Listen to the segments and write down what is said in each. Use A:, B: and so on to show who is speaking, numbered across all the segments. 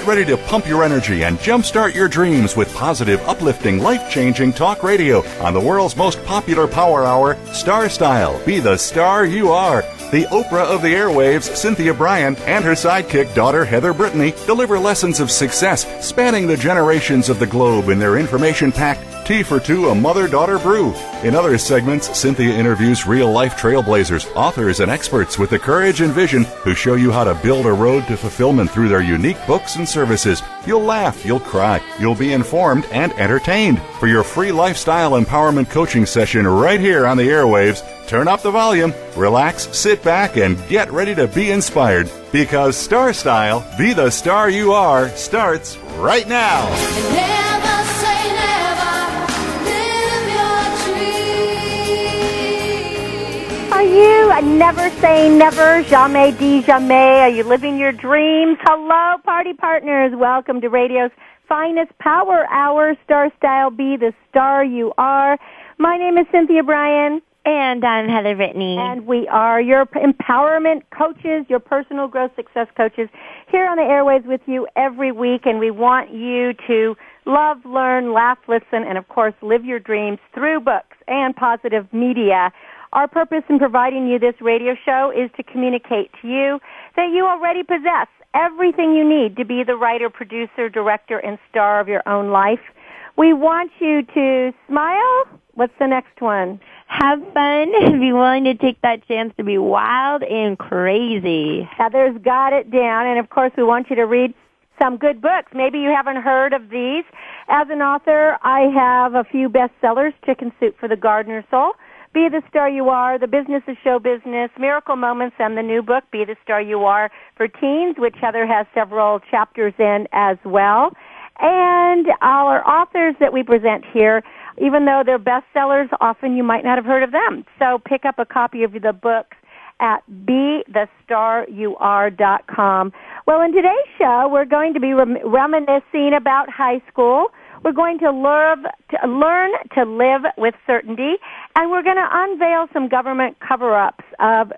A: Get ready to pump your energy and jumpstart your dreams with positive, uplifting, life changing talk radio on the world's most popular power hour, Star Style. Be the star you are. The Oprah of the airwaves, Cynthia Bryan, and her sidekick daughter, Heather Brittany, deliver lessons of success spanning the generations of the globe in their information packed Tea for Two, a mother daughter brew. In other segments, Cynthia interviews real life trailblazers, authors, and experts with the courage and vision who show you how to build a road to fulfillment through their unique books and services. You'll laugh, you'll cry, you'll be informed and entertained. For your free lifestyle empowerment coaching session right here on the airwaves, turn up the volume, relax, sit back, and get ready to be inspired. Because Star Style, be the star you are, starts right now.
B: Are you a never say never, jamais dit jamais? Are you living your dreams? Hello, party partners. Welcome to radio's finest power hour, Star Style Be the Star You Are. My name is Cynthia Bryan.
C: And I'm Heather Brittany.
B: And we are your empowerment coaches, your personal growth success coaches here on the airways with you every week. And we want you to love, learn, laugh, listen, and of course live your dreams through books and positive media. Our purpose in providing you this radio show is to communicate to you that you already possess everything you need to be the writer, producer, director, and star of your own life. We want you to smile. What's the next one?
C: Have fun. Be willing to take that chance to be wild and crazy.
B: Heather's got it down. And of course, we want you to read some good books. Maybe you haven't heard of these. As an author, I have a few bestsellers, Chicken Soup for the Gardener Soul. Be the Star You Are, The Business of Show Business, Miracle Moments, and the new book, Be the Star You Are for Teens, which Heather has several chapters in as well. And our authors that we present here, even though they're bestsellers, often you might not have heard of them. So pick up a copy of the books at BeTheStarYouAre.com. Well, in today's show, we're going to be rem- reminiscing about high school. We're going to learn to, learn to live with certainty, and we're going to unveil some government cover-ups of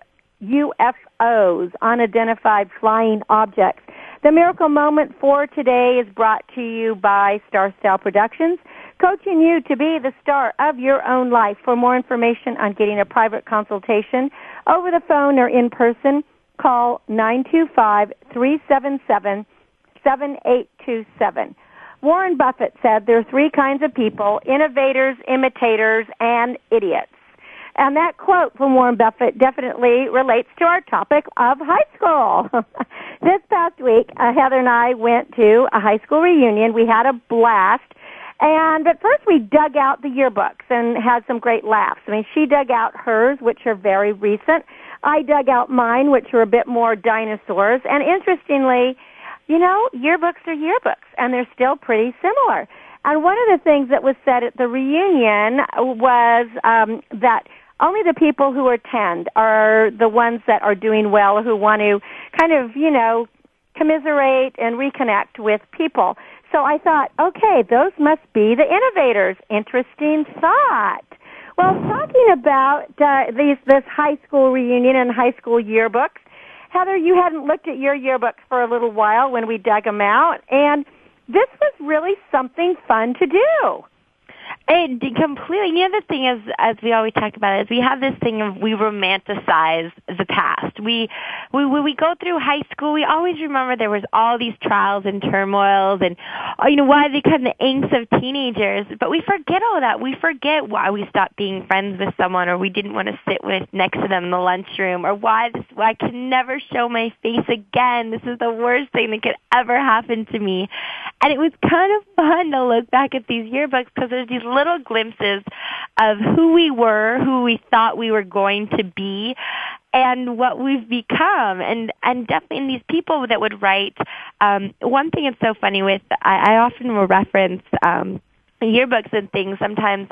B: UFOs, unidentified flying objects. The miracle moment for today is brought to you by Star Style Productions, coaching you to be the star of your own life. For more information on getting a private consultation over the phone or in person, call 925-377-7827. Warren Buffett said there are three kinds of people, innovators, imitators, and idiots. And that quote from Warren Buffett definitely relates to our topic of high school. this past week, uh, Heather and I went to a high school reunion. We had a blast. And at first we dug out the yearbooks and had some great laughs. I mean, she dug out hers, which are very recent. I dug out mine, which are a bit more dinosaurs. And interestingly, you know, yearbooks are yearbooks, and they're still pretty similar. And one of the things that was said at the reunion was um, that only the people who attend are the ones that are doing well, who want to kind of, you know, commiserate and reconnect with people. So I thought, okay, those must be the innovators. Interesting thought. Well, talking about uh, these this high school reunion and high school yearbooks, Heather, you hadn't looked at your yearbooks for a little while when we dug them out, and this was really something fun to do.
C: It completely. The other thing is, as we always talk about, is we have this thing of we romanticize the past. We, we when we go through high school, we always remember there was all these trials and turmoils, and uh, you know why they come the angst of teenagers. But we forget all that. We forget why we stopped being friends with someone, or we didn't want to sit with next to them in the lunchroom, or why this. Why I can never show my face again. This is the worst thing that could ever happen to me. And it was kind of fun to look back at these yearbooks because there's these little little glimpses of who we were, who we thought we were going to be, and what we've become. And and definitely these people that would write um one thing that's so funny with i, I often will reference um yearbooks and things sometimes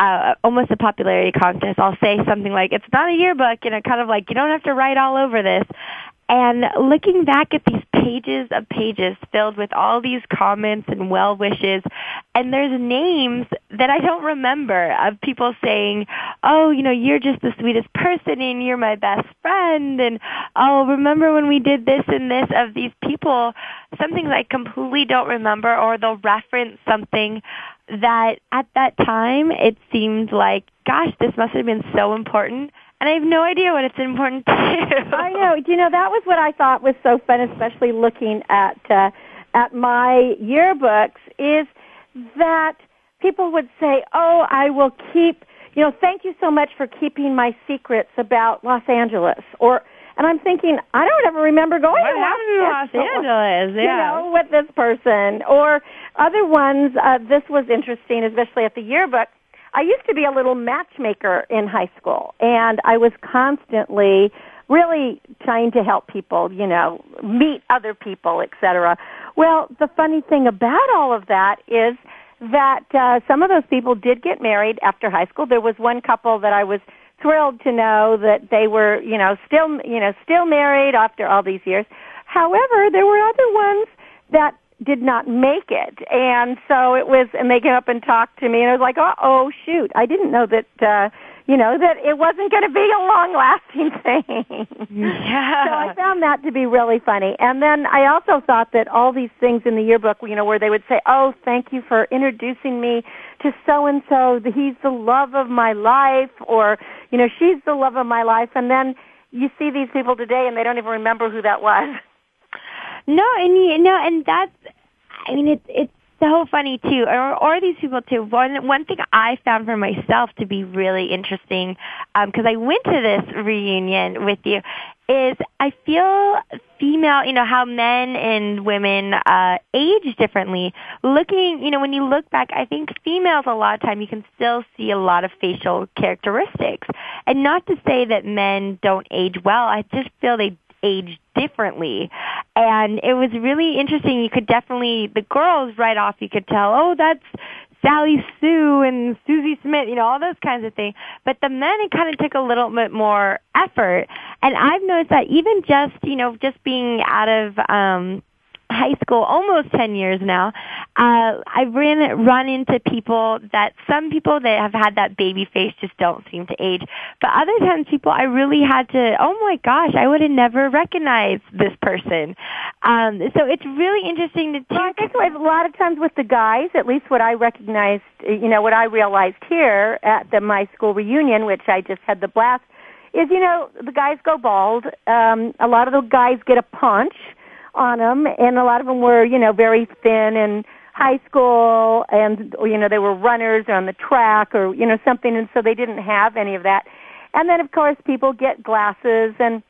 C: uh almost a popularity contest. I'll say something like it's not a yearbook you know kind of like you don't have to write all over this. And looking back at these pages of pages filled with all these comments and well wishes, and there's names that I don't remember of people saying, oh, you know, you're just the sweetest person and you're my best friend, and oh, remember when we did this and this of these people, some things I completely don't remember, or they'll reference something that at that time it seemed like, gosh, this must have been so important and I have no idea what it's important to. I
B: know. You know, that was what I thought was so fun, especially looking at uh, at my yearbooks, is that people would say, "Oh, I will keep." You know, thank you so much for keeping my secrets about Los Angeles, or and I'm thinking, I don't ever remember going
C: what
B: to Los,
C: Los Angeles,
B: yeah. you know, with this person. Or other ones, uh, this was interesting, especially at the yearbook. I used to be a little matchmaker in high school, and I was constantly really trying to help people, you know, meet other people, etc. Well, the funny thing about all of that is that uh, some of those people did get married after high school. There was one couple that I was thrilled to know that they were, you know, still, you know, still married after all these years. However, there were other ones that did not make it. And so it was, and they came up and talked to me, and I was like, oh, oh shoot, I didn't know that, uh, you know, that it wasn't going to be a long lasting thing.
C: Yeah.
B: so I found that to be really funny. And then I also thought that all these things in the yearbook, you know, where they would say, oh, thank you for introducing me to so and so, he's the love of my life, or, you know, she's the love of my life. And then you see these people today and they don't even remember who that was.
C: No, and you know, and that's, I mean, it's it's so funny too, or or these people too. One one thing I found for myself to be really interesting, because um, I went to this reunion with you, is I feel female, you know, how men and women uh, age differently. Looking, you know, when you look back, I think females a lot of time you can still see a lot of facial characteristics, and not to say that men don't age well. I just feel they age differently. And it was really interesting. You could definitely, the girls right off, you could tell, oh, that's Sally Sue and Susie Smith, you know, all those kinds of things. But the men, it kind of took a little bit more effort. And I've noticed that even just, you know, just being out of, um, high school almost 10 years now, uh, I've ran, run into people that some people that have had that baby face just don't seem to age. But other times people I really had to, oh my gosh, I would have never recognized this person. Um, so it's really interesting to
B: well, I think a lot of times with the guys, at least what I recognized, you know, what I realized here at the my school reunion, which I just had the blast, is, you know, the guys go bald. Um, a lot of the guys get a punch on them, and a lot of them were, you know, very thin and high school, and you know, they were runners or on the track or you know something, and so they didn't have any of that. And then, of course, people get glasses, and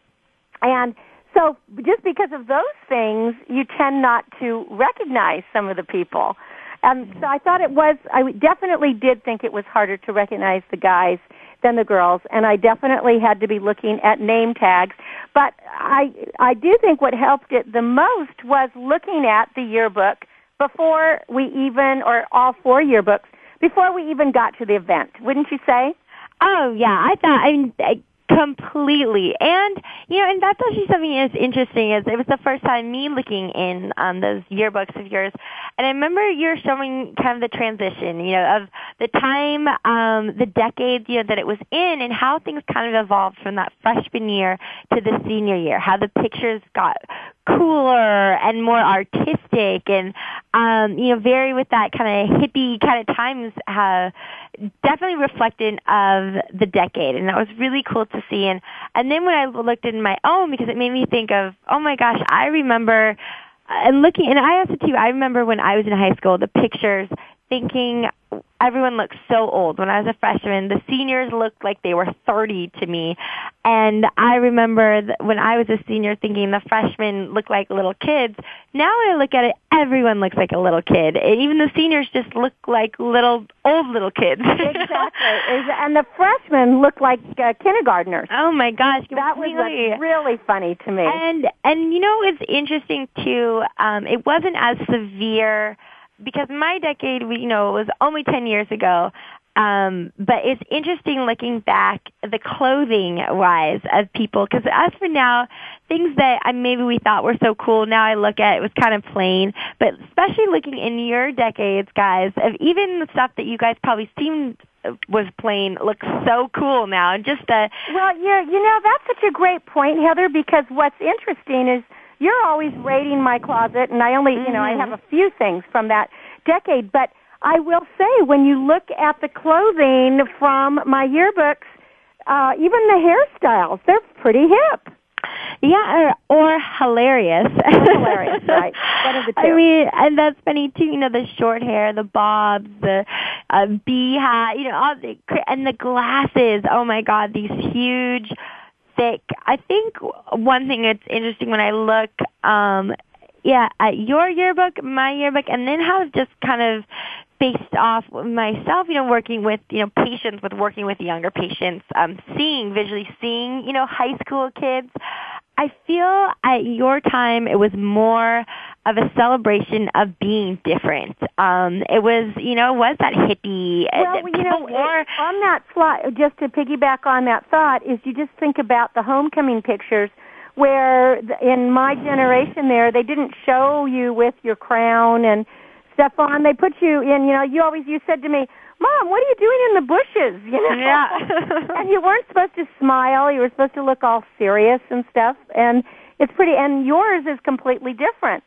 B: and so just because of those things, you tend not to recognize some of the people. And so I thought it was, I definitely did think it was harder to recognize the guys than the girls, and I definitely had to be looking at name tags. But I, I do think what helped it the most was looking at the yearbook before we even, or all four yearbooks, before we even got to the event. Wouldn't you say?
C: Oh yeah, I thought. I mean, Completely. And, you know, and that's actually something that's interesting is it was the first time me looking in um, those yearbooks of yours. And I remember you're showing kind of the transition, you know, of the time, um, the decades, you know, that it was in and how things kind of evolved from that freshman year to the senior year, how the pictures got cooler and more artistic and um you know very with that kind of hippie kind of times uh definitely reflected of the decade. And that was really cool to see. And and then when I looked in my own because it made me think of oh my gosh I remember and looking and I asked also too I remember when I was in high school the pictures thinking everyone looked so old. When I was a freshman, the seniors looked like they were 30 to me. And I remember when I was a senior thinking the freshmen looked like little kids. Now when I look at it, everyone looks like a little kid. Even the seniors just look like little, old little kids.
B: exactly. And the freshmen look like uh, kindergartners.
C: Oh my gosh.
B: That was really funny to me.
C: And, and you know, it's interesting too, um, it wasn't as severe because my decade, we, you know, was only 10 years ago. Um, but it's interesting looking back, the clothing wise of people, because as for now, things that I, maybe we thought were so cool, now I look at it was kind of plain. But especially looking in your decades, guys, of even the stuff that you guys probably seemed was plain looks so cool now. Just a
B: well, yeah, you know that's such a great point, Heather. Because what's interesting is you're always raiding my closet, and I only, mm-hmm. you know, I have
C: Mm-hmm.
B: a few things from that decade. But I will say, when you look at the clothing from my yearbooks, uh, even the hairstyles, they're pretty hip.
C: Yeah, or, or hilarious.
B: hilarious, right? One of the two.
C: I mean, and that's funny too. You know, the short hair, the bobs, the uh, bee hat. You know, all the and the glasses. Oh my God, these huge, thick. I think one thing that's interesting when I look, um, yeah, at your yearbook, my yearbook, and then how it's just kind of based off myself, you know, working with, you know, patients with working with younger patients, um, seeing, visually seeing, you know, high school kids. I feel at your time it was more of a celebration of being different. Um, it was, you know, it was that hippie.
B: Well,
C: uh,
B: you know,
C: wore,
B: on that slide, just to piggyback on that thought, is you just think about the homecoming pictures where in my generation there, they didn't show you with your crown and stuff on. They put you in, you know, you always, you said to me, Mom, what are you doing in the bushes? You know?
C: Yeah.
B: and you weren't supposed to smile. You were supposed to look all serious and stuff. And it's pretty, and yours is completely different.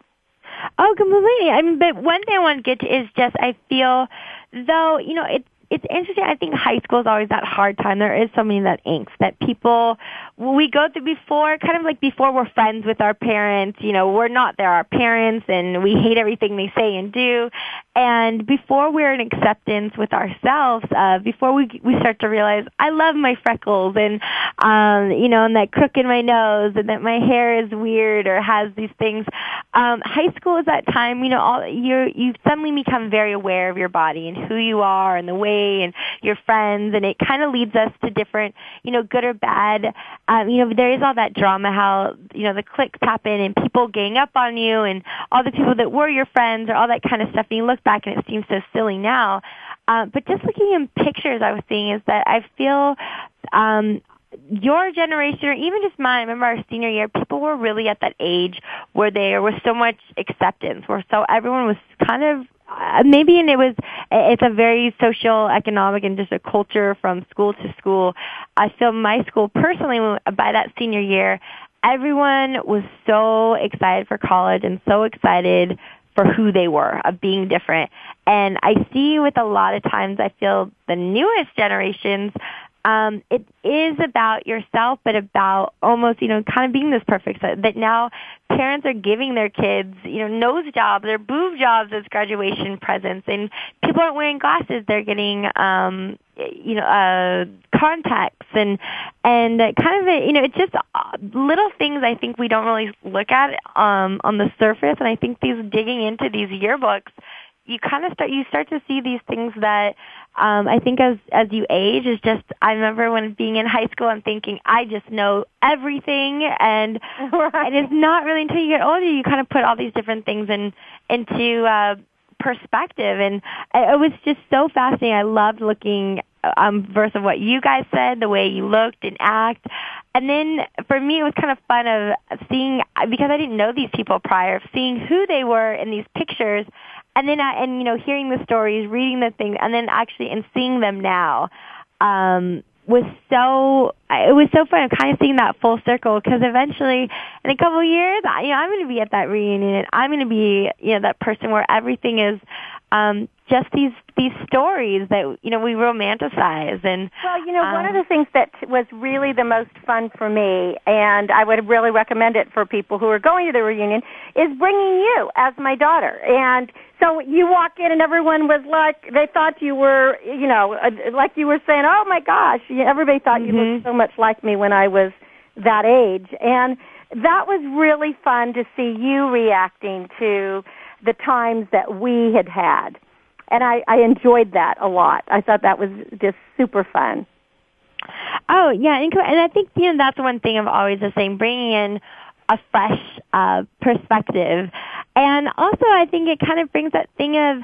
C: Oh, completely. I mean, but one thing I want to get to is just I feel though, you know, it's it's interesting. I think high school is always that hard time. There is so many that angst that people we go through before, kind of like before we're friends with our parents. You know, we're not there our parents, and we hate everything they say and do. And before we're in acceptance with ourselves, uh, before we we start to realize I love my freckles and um, you know, and that crook in my nose, and that my hair is weird or has these things. Um, high school is that time. You know, all you you suddenly become very aware of your body and who you are and the way and your friends, and it kind of leads us to different, you know, good or bad. Um, you know, there is all that drama, how you know the cliques happen and people gang up on you, and all the people that were your friends, or all that kind of stuff. And you look back, and it seems so silly now. Uh, but just looking in pictures, I was seeing is that I feel um, your generation or even just mine, I remember our senior year, people were really at that age where there was so much acceptance, where so everyone was kind of uh, maybe and it was it's a very social economic and just a culture from school to school. Uh, I feel my school personally by that senior year everyone was so excited for college and so excited for who they were of being different. And i see with a lot of times i feel the newest generations um, it is about yourself, but about almost, you know, kind of being this perfect set. That now parents are giving their kids, you know, nose jobs or boob jobs as graduation presents, and people aren't wearing glasses; they're getting, um, you know, uh, contacts and and kind of, a, you know, it's just uh, little things I think we don't really look at um, on the surface, and I think these digging into these yearbooks you kind of start you start to see these things that um I think as as you age is just I remember when being in high school I'm thinking I just know everything and
B: Right.
C: and it's not really until you get older you kind of put all these different things in into uh perspective and I- it was just so fascinating. I loved looking um, versus what you guys said, the way you looked and act. And then for me, it was kind of fun of seeing because I didn't know these people prior, seeing who they were in these pictures, and then I, and you know hearing the stories, reading the things, and then actually and seeing them now. Um, was so it was so fun kind of seeing that full circle because eventually in a couple of years I, you know I'm going to be at that reunion and I'm going to be you know that person where everything is um just these these stories that you know we romanticize and
B: well you know um, one of the things that was really the most fun for me and I would really recommend it for people who are going to the reunion is bringing you as my daughter and so you walk in and everyone was like, they thought you were, you know, uh, like you were saying, oh my gosh, everybody thought mm-hmm. you looked mm-hmm. so much like me when I was that age. And that was really fun to see you reacting to the times that we had had. And I, I enjoyed that a lot. I thought that was just super fun.
C: Oh yeah, and and I think you know that's one thing I'm always the same, bringing in a fresh uh, perspective. And also, I think it kind of brings that thing of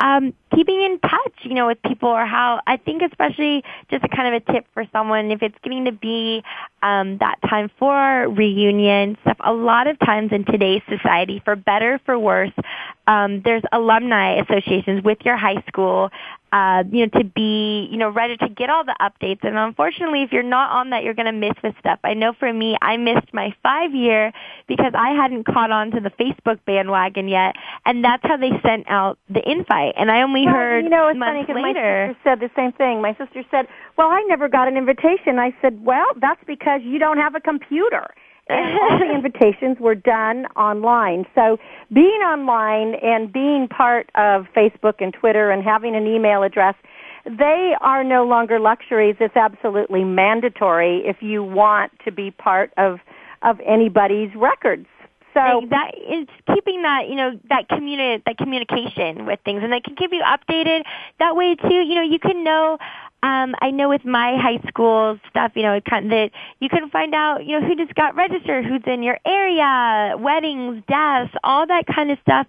C: um, keeping in touch, you know, with people or how I think especially just a kind of a tip for someone if it's getting to be um, that time for reunion stuff. A lot of times in today's society, for better for worse, um, there's alumni associations with your high school uh, you know, to be, you know, ready to get all the updates. And unfortunately, if you're not on that, you're going to miss the stuff. I know for me, I missed my five year because I hadn't caught on to the Facebook bandwagon yet. And that's how they sent out the invite. And I only
B: well,
C: heard
B: you know, it's
C: months
B: funny
C: later.
B: My sister said the same thing. My sister said, well, I never got an invitation. I said, well, that's because you don't have a computer all the invitations were done online. So being online and being part of Facebook and Twitter and having an email address, they are no longer luxuries. It's absolutely mandatory if you want to be part of of anybody's records. So
C: that is keeping that you know that communi- that communication with things, and they can keep you updated. That way too, you know, you can know um, I know with my high school stuff, you know, it kind of, that you can find out, you know, who just got registered, who's in your area, weddings, deaths, all that kind of stuff.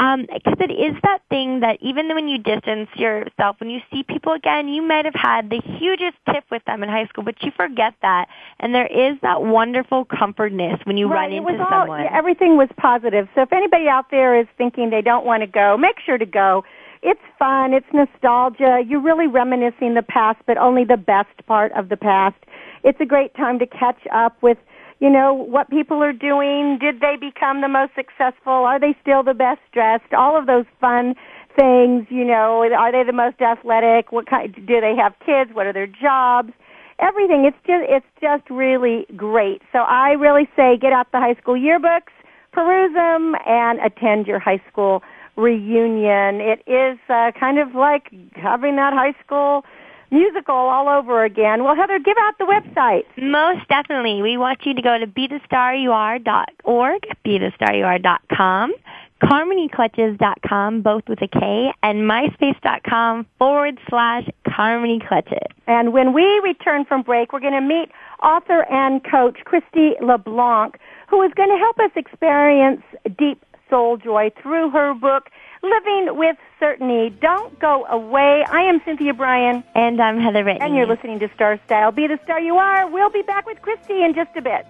C: Um, because it is that thing that even when you distance yourself, when you see people again, you might have had the hugest tiff with them in high school, but you forget that, and there is that wonderful comfortness when you
B: right,
C: run into
B: all,
C: someone.
B: Everything was positive. So if anybody out there is thinking they don't want to go, make sure to go it's fun. It's nostalgia. You're really reminiscing the past, but only the best part of the past. It's a great time to catch up with, you know, what people are doing. Did they become the most successful? Are they still the best dressed? All of those fun things, you know, are they the most athletic? What kind, do they have kids? What are their jobs? Everything. It's just, it's just really great. So I really say get out the high school yearbooks, peruse them, and attend your high school reunion. It is uh, kind of like having that high school musical all over again. Well, Heather, give out the website.
C: Most definitely. We want you to go to bethestaryouare.org, bethestaryouare.com, karmonyklutches.com, both with a K, and myspace.com forward slash Karmony Klutches.
B: And when we return from break, we're going to meet author and coach Christy LeBlanc, who is going to help us experience deep soul joy through her book, Living with Certainty. Don't go away. I am Cynthia Bryan.
C: And I'm Heather Brittany.
B: And you're listening to Star Style. Be the star you are. We'll be back with Christy in just a bit.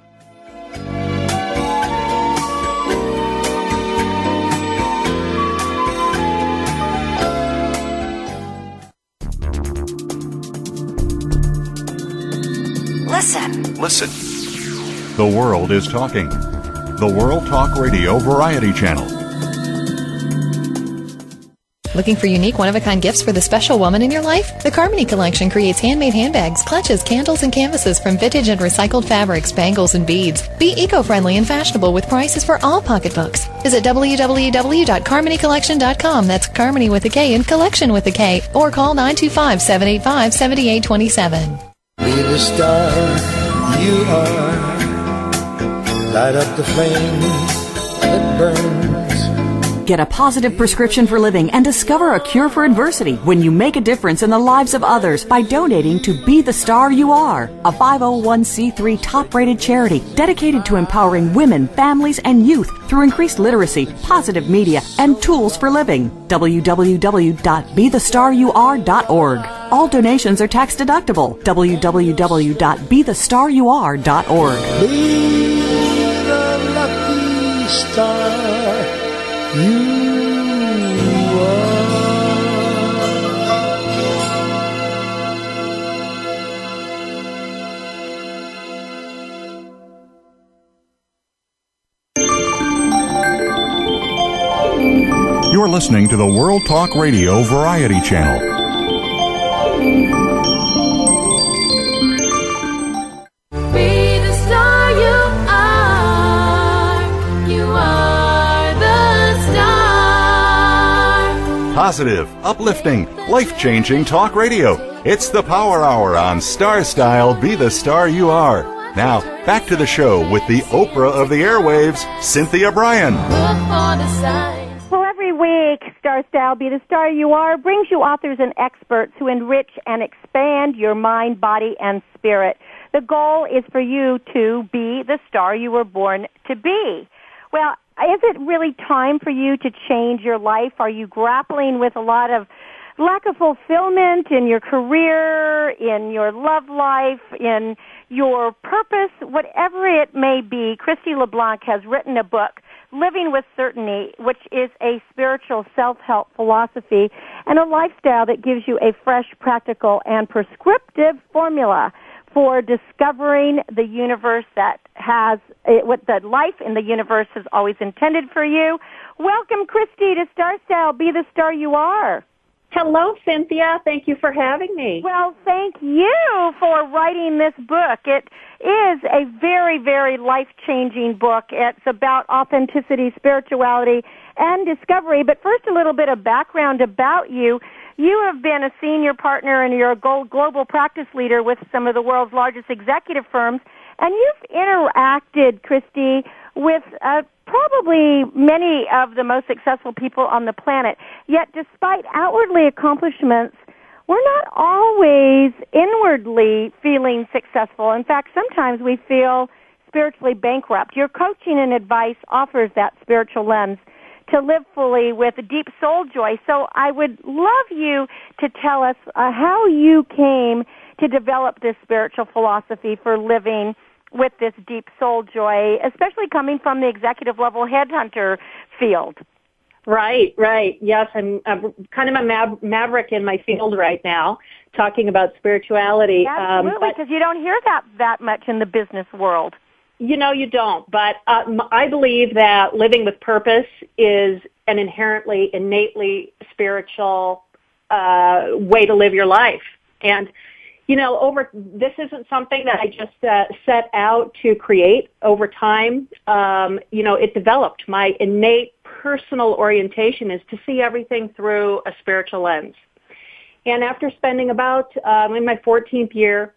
D: Listen.
A: Listen. The world is talking the World Talk Radio Variety Channel.
E: Looking for unique, one of a kind gifts for the special woman in your life? The Karmony Kollection creates handmade handbags, clutches, candles, and canvases from vintage and recycled fabrics, bangles, and beads. Be eco friendly and fashionable with prices for all pocketbooks. Visit www.karmonykollection.com. That's Carmony with a K and collection with a K. Or call 925 785 7827.
F: Be the star you are Light up the flame that burns
G: Get a positive prescription for living and discover a cure for adversity when you make a difference in the lives of others by donating to Be the Star You Are, a 501c3 top rated charity dedicated to empowering women, families, and youth through increased literacy, positive media, and tools for living. www.bethestaryouare.org. All donations are tax deductible. www.bethestaryouare.org.
F: Be star you are.
A: You're listening to the World Talk Radio Variety Channel. Positive, uplifting, life changing talk radio. It's the Power Hour on Star Style Be the Star You Are. Now, back to the show with the Oprah of the airwaves, Cynthia Bryan.
H: Look for the signs.
B: Well, every week, Star Style Be the Star You Are brings you authors and experts who enrich and expand your mind, body, and spirit. The goal is for you to be the star you were born to be. Well, is it really time for you to change your life? Are you grappling with a lot of lack of fulfillment in your career, in your love life, in your purpose, whatever it may be? Christy LeBlanc has written a book Living with Certainty, which is a spiritual self-help philosophy and a lifestyle that gives you a fresh, practical, and prescriptive formula for discovering the universe that has, eh, what the life in the universe has always intended for you. Welcome, Christy, to Star Style. Be the star you are.
I: Hello, Cynthia. Thank you for having me.
B: Well, thank you for writing this book. It is a very, very life-changing book. It's about authenticity, spirituality, and discovery. But first, a little bit of background about you. You have been a senior partner and you're a glo- global practice leader with some of the world's largest executive firms. And you've interacted, Christy, with uh, probably many of the most successful people on the planet. Yet, despite outwardly accomplishments, we're not always inwardly feeling successful. In fact, sometimes we feel spiritually bankrupt. Your coaching and advice offers that spiritual lens to live fully with deep soul joy. So I would love you to tell us uh, how you came to develop this spiritual philosophy for living with this deep soul joy, especially coming from the executive level headhunter field.
I: Right, right. Yes, I'm, I'm kind of a mav- maverick in my field right now, talking about spirituality.
B: Absolutely,
I: Um,
B: because you don't hear that that much in the business world.
I: you know, you don't. But um, I believe that living with purpose is an inherently, innately spiritual uh, way to live your life. And you know, over this isn't something that I just uh, set out to create over time. Um, you know, it developed. My innate personal orientation is to see everything through a spiritual lens. And after spending about um, in my 14th year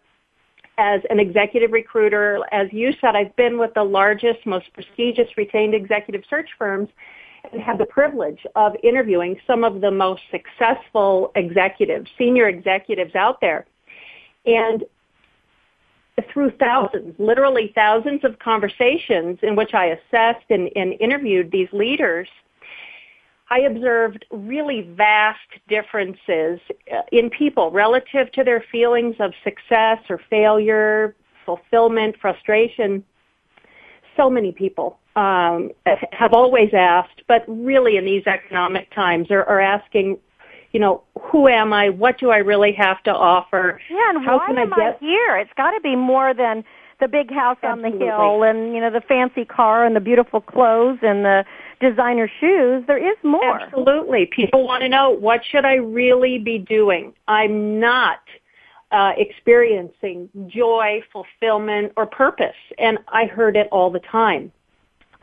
I: as an executive recruiter, as you said, I've been with the largest, most prestigious retained executive search firms and had the privilege of interviewing some of the most successful executives, senior executives out there. And through thousands, literally thousands of conversations in which I assessed and, and interviewed these leaders, I observed really vast differences uh, in people relative to their feelings of success or failure, fulfillment, frustration. So many people um, have always asked, but really in these economic times are, are asking, you know, who am I? What do I really have to offer?
B: Yeah, and
I: How
B: why
I: can I
B: am I
I: get-
B: here? It's got to be more than the big house on the hill and you know the fancy car and the beautiful clothes and the designer shoes. There is more.
I: Absolutely. People want to know what should I really be doing? I'm not uh, experiencing joy, fulfillment, or purpose. And I heard it all the time.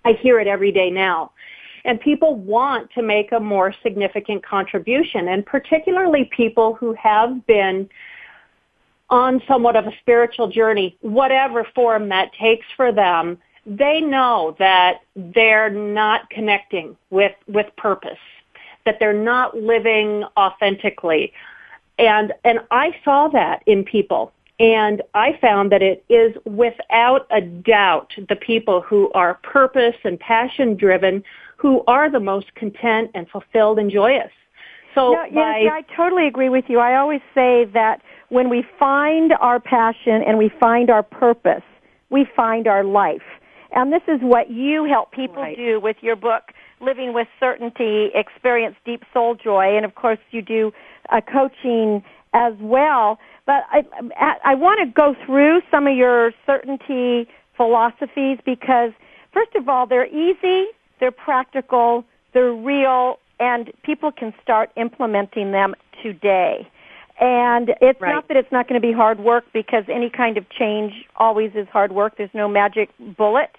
I: I hear it every day now. And people want to make a more significant contribution, and particularly people who have been on somewhat of a spiritual journey, whatever form that takes for them, they know that they're not connecting with, with purpose, that they're not living authentically. And, and I saw that in people. And I found that it is without a doubt the people who are purpose and passion driven who are the most content and fulfilled and joyous. So
B: no,
I: by,
B: yes, I totally agree with you. I always say that when we find our passion and we find our purpose, we find our life. And this is what you help people
I: Right.
B: do with your book, Living with Certainty, Experience Deep Soul Joy. And of course, you do uh, coaching as well. But I, I, I want to go through some of your certainty philosophies because, first of all, they're easy, they're practical, they're real, and people can start implementing them today. And it's
I: Right.
B: not that it's not going to be hard work because any kind of change always is hard work. There's no magic bullet.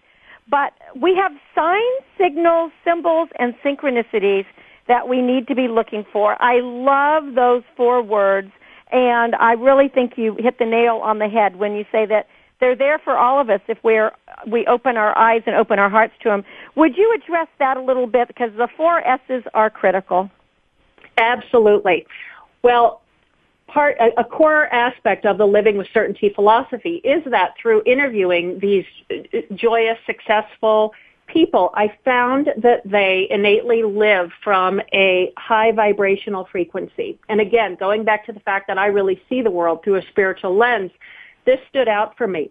B: But we have signs, signals, symbols, and synchronicities that we need to be looking for. I love those four words, and I really think you hit the nail on the head when you say that they're there for all of us if we're we open our eyes and open our hearts to them. Would you address that a little bit because the four S's are critical?
I: Absolutely. Well, part a, core aspect of the living with certainty philosophy is that through interviewing these uh, joyous, successful people, I found that they innately live from a high vibrational frequency. And again, going back to the fact that I really see the world through a spiritual lens, this stood out for me.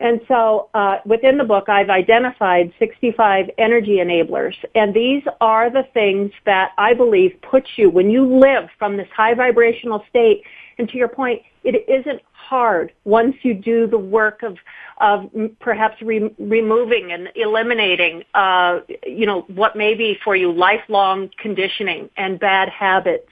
I: And so uh, within the book, I've identified 65 energy enablers, and these are the things that I believe put you when you live from this high vibrational state. And to your point, it isn't hard once you do the work of of perhaps re- removing and eliminating, uh, you know, what may be for you lifelong conditioning and bad habits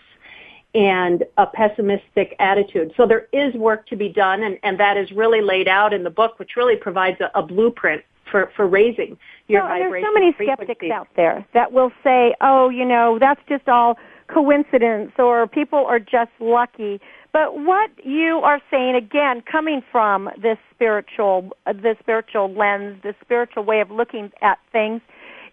I: and a pessimistic attitude. So there is work to be done, and, and that is really laid out in the book, which really provides a, a blueprint for, for raising your
B: No, and there's so many
I: frequency.
B: skeptics out there that will say, "Oh, you know, that's just all coincidence," or "People are just lucky." But what you are saying, again, coming from this spiritual, uh, this spiritual lens, this spiritual way of looking at things,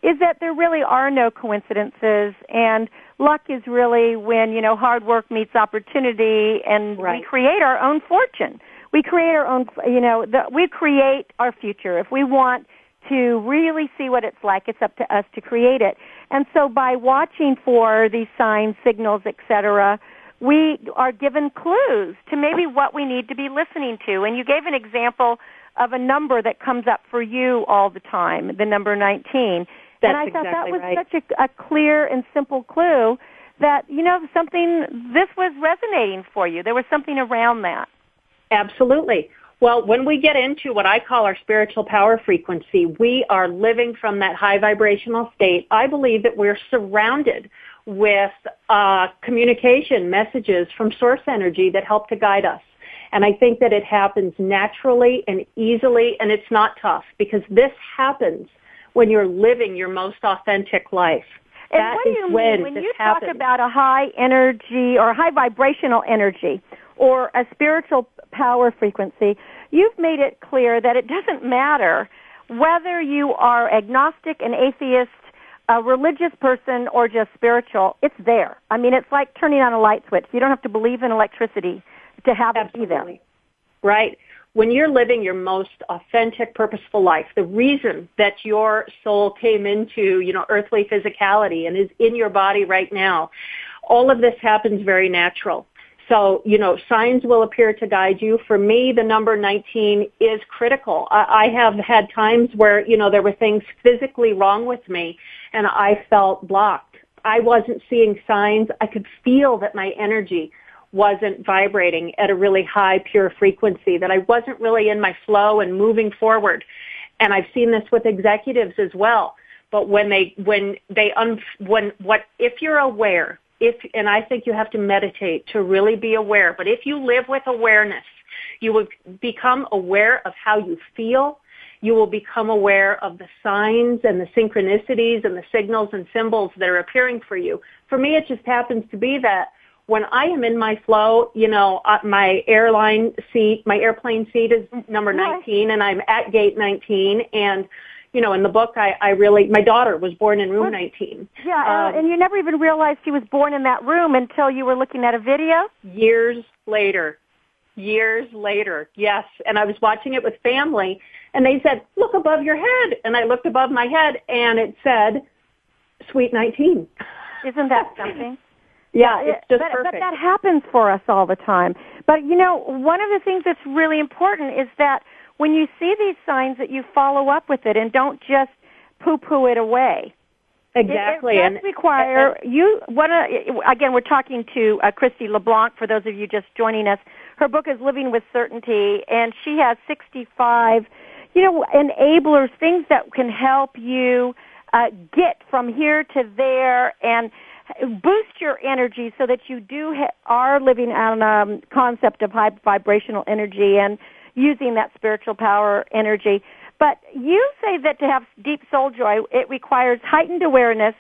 B: is that there really are no coincidences, and luck is really when you know hard work meets opportunity, and we create our own fortune. We create our own, you know, the, we create our future. If we want to really see what it's like, it's up to us to create it. And so by watching for these signs, signals, etc., we are given clues to maybe what we need to be listening to. And you gave an example of a number that comes up for you all the time, the number 19.
I: That's
B: and I thought that was
I: right.
B: such a, a clear and simple clue that, you know, something, this was resonating for you. There was something around that.
I: Absolutely. Well, when we get into what I call our spiritual power frequency, we are living from that high vibrational state. I believe that we're surrounded with uh, communication messages from source energy that help to guide us. And I think that it happens naturally and easily, and it's not tough because this happens when you're living your most authentic life.
B: And
I: That
B: what do you
I: when
B: mean when you
I: happens.
B: talk about a high energy or high vibrational energy or a spiritual power frequency? You've made it clear that it doesn't matter whether you are agnostic, an atheist, a religious person, or just spiritual. It's there. I mean, it's like turning on a light switch. You don't have to believe in electricity to have it be there.
I: Absolutely. Right. When you're living your most authentic, purposeful life, the reason that your soul came into, you know, earthly physicality and is in your body right now, all of this happens very natural. So, you know, signs will appear to guide you. For me, the number 19 is critical. I, I have had times where, you know, there were things physically wrong with me and I felt blocked. I wasn't seeing signs. I could feel that my energy wasn't vibrating at a really high pure frequency, that I wasn't really in my flow and moving forward. And I've seen this with executives as well. But when they, when they, un, when, what, if you're aware, if, and I think you have to meditate to really be aware, but if you live with awareness, you will become aware of how you feel. You will become aware of the signs and the synchronicities and the signals and symbols that are appearing for you. For me, it just happens to be that when I am in my flow, you know, uh, my airline seat, my airplane seat is number 19 and I'm at gate 19 and you know, in the book, I, I really, my daughter was born in room 19.
B: Yeah,
I: Um,
B: and you never even realized she was born in that room until you were looking at a video.
I: years later. Years later, yes. And I was watching it with family, and they said, "Look above your head." And I looked above my head, and it said, "Sweet 19."
B: Isn't that something?
I: Yeah, it's just
B: but,
I: perfect.
B: but that happens for us all the time. But you know, one of the things that's really important is that when you see these signs, that you follow up with it and don't just poo-poo it away.
I: exactly.
B: It, it
I: and
B: does require you. One uh, again, we're talking to uh, Christy LeBlanc. For those of you just joining us, her book is Living with Certainty, and she has 65, you know, enablers, things that can help you uh, get from here to there and boost your energy so that you do ha- are living on a um, concept of high vibrational energy and using that spiritual power energy. But you say that to have deep soul joy, it requires heightened awareness,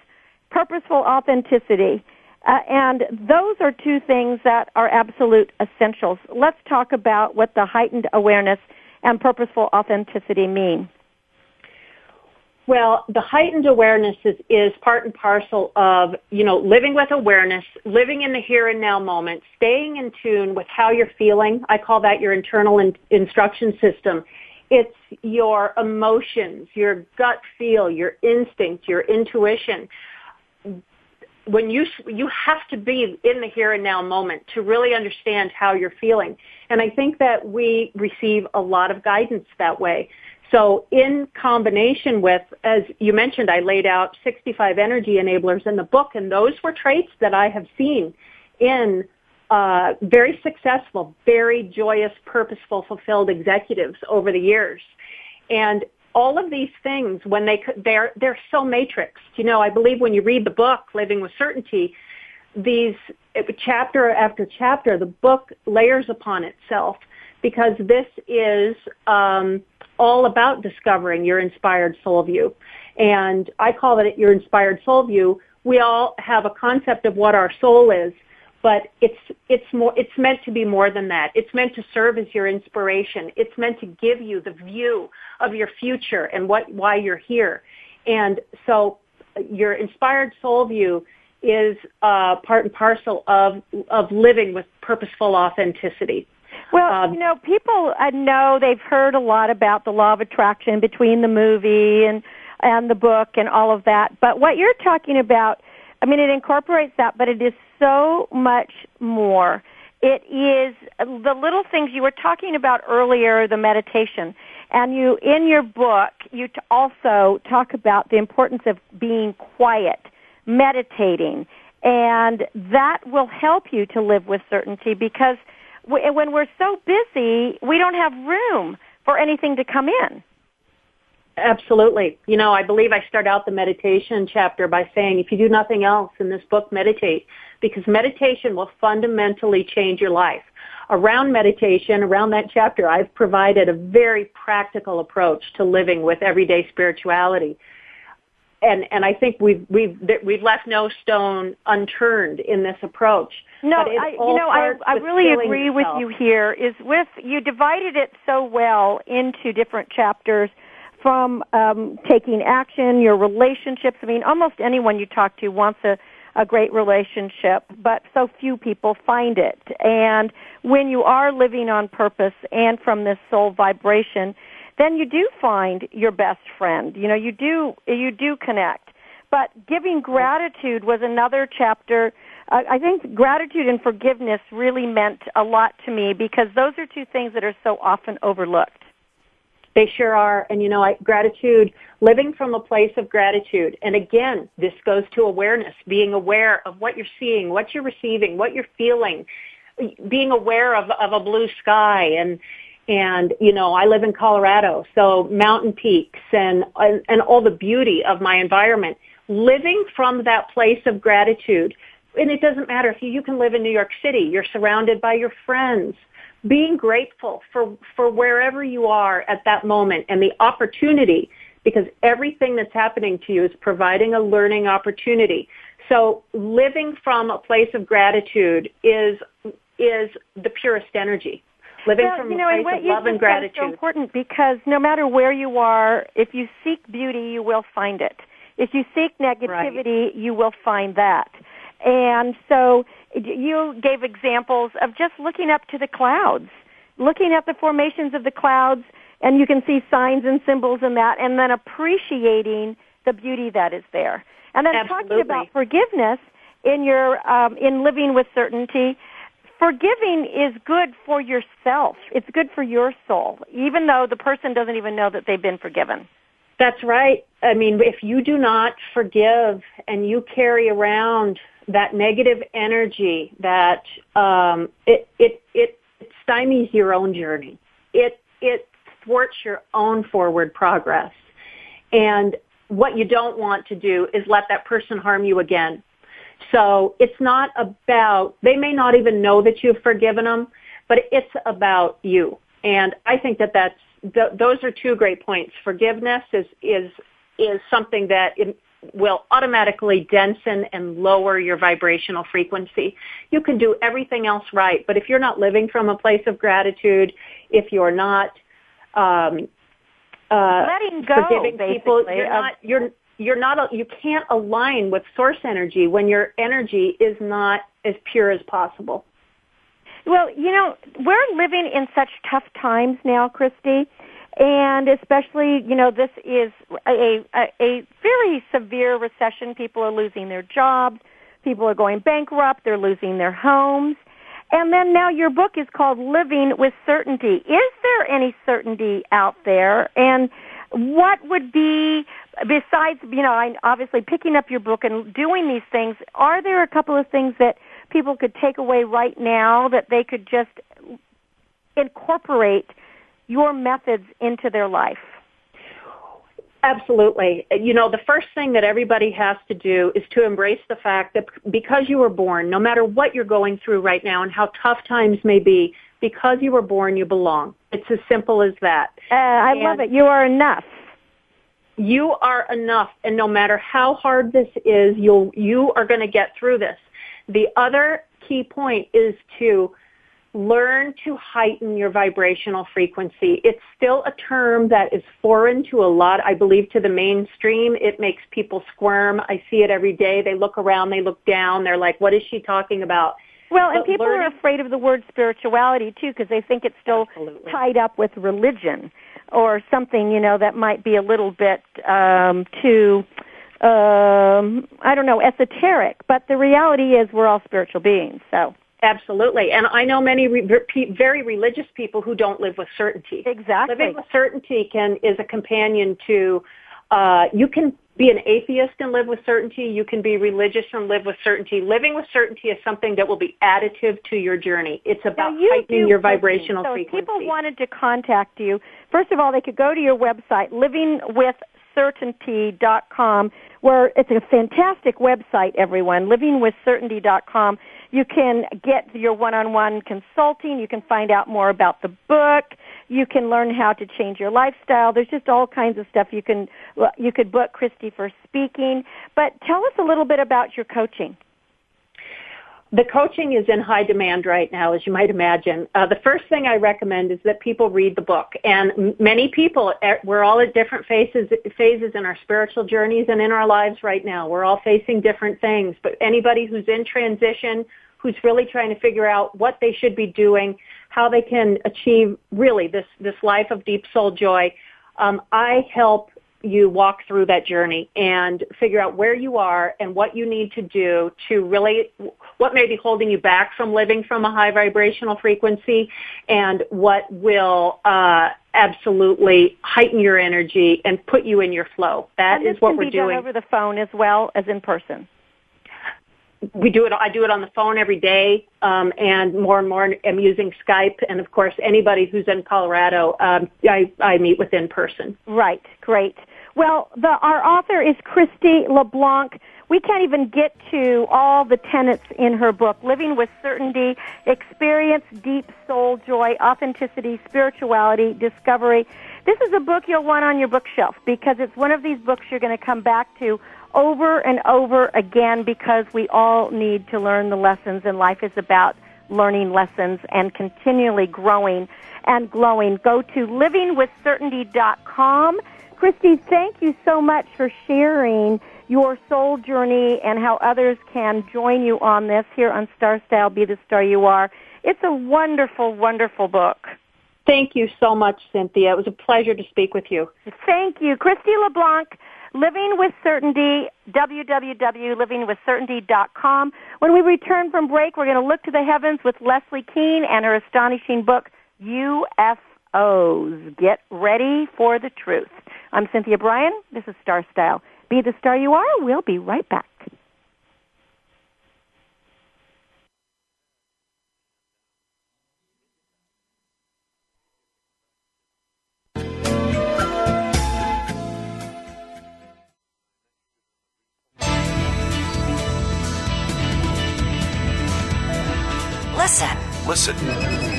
B: purposeful authenticity, uh, and those are two things that are absolute essentials. Let's talk about what the heightened awareness and purposeful authenticity mean.
I: Well, the heightened awareness is, is part and parcel of, you know, living with awareness, living in the here and now moment, staying in tune with how you're feeling. I call that your internal in, instruction system. It's your emotions, your gut feel, your instinct, your intuition. When you, you have to be in the here and now moment to really understand how you're feeling. And I think that we receive a lot of guidance that way. So in combination with, as you mentioned, I laid out 65 energy enablers in the book, and those were traits that I have seen in uh, very successful, very joyous, purposeful, fulfilled executives over the years. And all of these things, when they they're they're so matrixed. You know, I believe when you read the book, Living with Certainty, these chapter after chapter, the book layers upon itself because this is. Um, all about discovering your inspired soul view. And I call it your inspired soul view. We all have a concept of what our soul is, but it's, it's more, it's meant to be more than that. It's meant to serve as your inspiration. It's meant to give you the view of your future and what, why you're here. And so your inspired soul view is uh, part and parcel of, of living with purposeful authenticity.
B: Well,
I: Um,
B: you know, people uh, know they've heard a lot about the law of attraction between the movie and and the book and all of that. But what you're talking about, I mean, it incorporates that, but it is so much more. It is the little things you were talking about earlier, the meditation, and you in your book you t- also talk about the importance of being quiet, meditating, and that will help you to live with certainty because when we're so busy, we don't have room for anything to come in.
I: Absolutely. You know, I believe I start out the meditation chapter by saying if you do nothing else in this book, meditate, because meditation will fundamentally change your life. Around meditation, around that chapter, I've provided a very practical approach to living with everyday spirituality. And, and I think we've, we've, we've left no stone unturned in this approach.
B: No, I, you know, I, I really agree with you here. Is with you divided it so well into different chapters from um, taking action, your relationships. I mean, almost anyone you talk to wants a, a great relationship, but so few people find it. And when you are living on purpose and from this soul vibration, then you do find your best friend. You know, you do you do connect. But giving gratitude was another chapter. I think gratitude and forgiveness really meant a lot to me because those are two things that are so often overlooked.
I: They sure are. And you know, I, gratitude, living from a place of gratitude. And again, this goes to awareness, being aware of what you're seeing, what you're receiving, what you're feeling, being aware of, of a blue sky and, and, you know, I live in Colorado, so mountain peaks and, and, and all the beauty of my environment. Living from that place of gratitude, and it doesn't matter if you, you can live in New York City, you're surrounded by your friends, being grateful for, for wherever you are at that moment and the opportunity because everything that's happening to you is providing a learning opportunity. So living from a place of gratitude is, is the purest energy. living
B: well,
I: from
B: you know,
I: a place of love and
B: is so important because no matter where you are, if you seek beauty, you will find it. If you seek negativity, you will find that. And so you gave examples of just looking up to the clouds, looking at the formations of the clouds, and you can see signs and symbols in that, and then appreciating the beauty that is there. And then talking about forgiveness in your um, in living with certainty, forgiving is good for yourself. It's good for your soul, even though the person doesn't even know that they've been forgiven.
I: That's right. I mean, if you do not forgive and you carry around that negative energy, that um, it, it it it stymies your own journey. It it thwarts your own forward progress. And what you don't want to do is let that person harm you again. So it's not about, they may not even know that you've forgiven them, but it's about you. And I think that that's, th- those are two great points. Forgiveness is, is, is something that will automatically densen and lower your vibrational frequency. You can do everything else right, but if you're not living from a place of gratitude, if you're not, um, uh,
B: Letting go,
I: forgiving people, you're not, you're, you're not, you can't align with source energy when your energy is not as pure as possible.
B: Well, you know, we're living in such tough times now, Christy, and especially, you know, this is a, a, a very severe recession. People are losing their jobs. People are going bankrupt. They're losing their homes. And then now your book is called Living with Certainty. Is there any certainty out there? And what would be, besides, you know, I- obviously picking up your book and doing these things, are there a couple of things that people could take away right now that they could just incorporate your methods into their life?
I: Absolutely. You know, the first thing that everybody has to do is to embrace the fact that because you were born, no matter what you're going through right now and how tough times may be, because you were born, you belong. It's as simple as that.
B: Uh, I
I: And-
B: love it. You are enough.
I: you are enough and no matter how hard this is you'll you are going to get through this the other key point is to learn to heighten your vibrational frequency it's still a term that is foreign to a lot i believe to the mainstream it makes people squirm i see it every day they look around they look down they're like what is she talking about
B: Well, and
I: But
B: people are afraid of the word spirituality too because they think it's still
I: Absolutely.
B: tied up with religion or something, you know, that might be a little bit um too um I don't know, esoteric. But the reality is we're all spiritual beings. So,
I: Absolutely. And I know many re- very religious people who don't live with certainty.
B: exactly.
I: Living with certainty can is a companion to uh, you can be an atheist and live with certainty. You can be religious and live with certainty. Living with certainty is something that will be additive to your journey. It's about
B: you
I: heightening your vibrational
B: so
I: frequency.
B: if people wanted to contact you, first of all, they could go to your website, livingwithcertainty.com, where it's a fantastic website, everyone, livingwithcertainty.com. You can get your one-on-one consulting. You can find out more about the book. You can learn how to change your lifestyle. There's just all kinds of stuff you can you could book Christy for speaking. But tell us a little bit about your coaching.
I: The coaching is in high demand right now, as you might imagine. Uh, the first thing I recommend is that people read the book. And many people, we're all at different phases, phases in our spiritual journeys and in our lives right now. We're all facing different things. But anybody who's in transition, who's really trying to figure out what they should be doing, how they can achieve really this, this life of deep soul joy, um, I help you walk through that journey and figure out where you are and what you need to do to really what may be holding you back from living from a high vibrational frequency and what will uh, absolutely heighten your energy and put you in your flow. That
B: and
I: is what
B: can
I: we're
B: be done
I: doing.
B: over the phone as well as in person.
I: we do it. I do it on the phone every day, um, and more and more I'm using Skype. And of course, anybody who's in Colorado, um, I, I meet with in person.
B: Right, great. Well, the, our author is Christy LeBlanc. We can't even get to all the tenets in her book, Living with Certainty, Experience Deep Soul Joy, Authenticity, Spirituality, Discovery. This is a book you'll want on your bookshelf because it's one of these books you're going to come back to over and over again because we all need to learn the lessons and life is about learning lessons and continually growing and glowing. Go to livingwithcertainty.com. Christy, thank you so much for sharing your soul journey and how others can join you on this here on Star Style Be the Star You Are. It's a wonderful, wonderful book.
I: Thank you so much, Cynthia. It was a pleasure to speak with you.
B: Thank you. Christy LeBlanc, Living with Certainty, www.livingwithcertainty.com. When we return from break, we're going to look to the heavens with Leslie Kean and her astonishing book, UFOs. Get ready for the truth. I'm Cynthia Bryan. This is Star Style. Be the star you are. We'll be right back.
D: Listen.
A: Listen.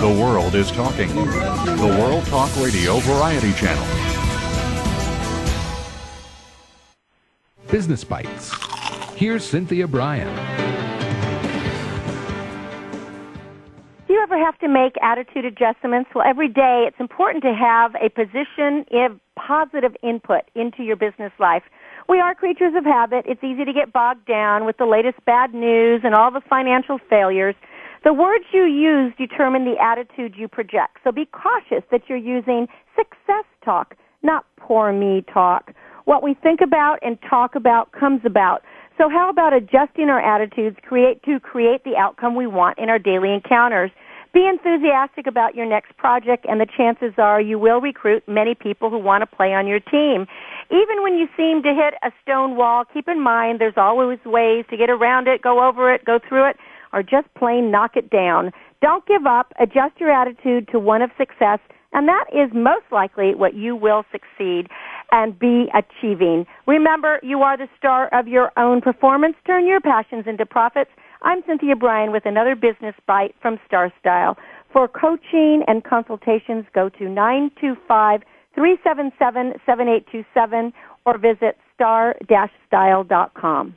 A: The world is talking. The World Talk Radio Variety Channel.
J: Business Bites. Here's Cynthia Bryan.
B: Do you ever have to make attitude adjustments? Well, every day it's important to have a position of positive input into your business life. We are creatures of habit. It's easy to get bogged down with the latest bad news and all the financial failures. The words you use determine the attitude you project. So be cautious that you're using success talk, not poor me talk. What we think about and talk about comes about. So how about adjusting our attitudes create to create the outcome we want in our daily encounters? Be enthusiastic about your next project and the chances are you will recruit many people who want to play on your team. Even when you seem to hit a stone wall, keep in mind there's always ways to get around it, go over it, go through it, or just plain knock it down. Don't give up. Adjust your attitude to one of success, and that is most likely what you will succeed and be achieving. Remember, you are the star of your own performance. Turn your passions into profits. I'm Cynthia Bryan with another business bite from Star Style. For coaching and consultations, go to 925 377 7827 or visit star-style.com.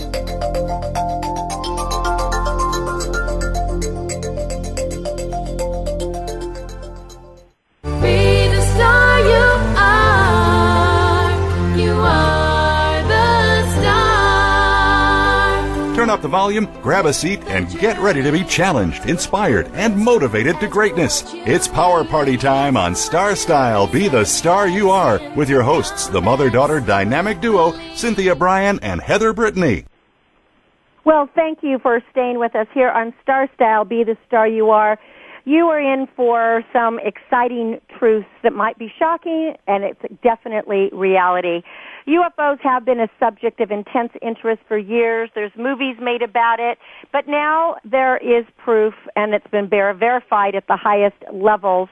H: The
A: volume, grab a seat, and get ready to be challenged, inspired, and motivated to greatness. It's Power Party time on Star Style Be the Star You Are with your hosts, the mother daughter dynamic duo, Cynthia Bryan and Heather Brittany.
B: Well, thank you for staying with us here on Star Style, Be the Star You Are. You are in for some exciting truths that might be shocking, and it's definitely reality. UFOs have been a subject of intense interest for years. There's movies made about it, but now there is proof, and it's been ver- verified at the highest levels.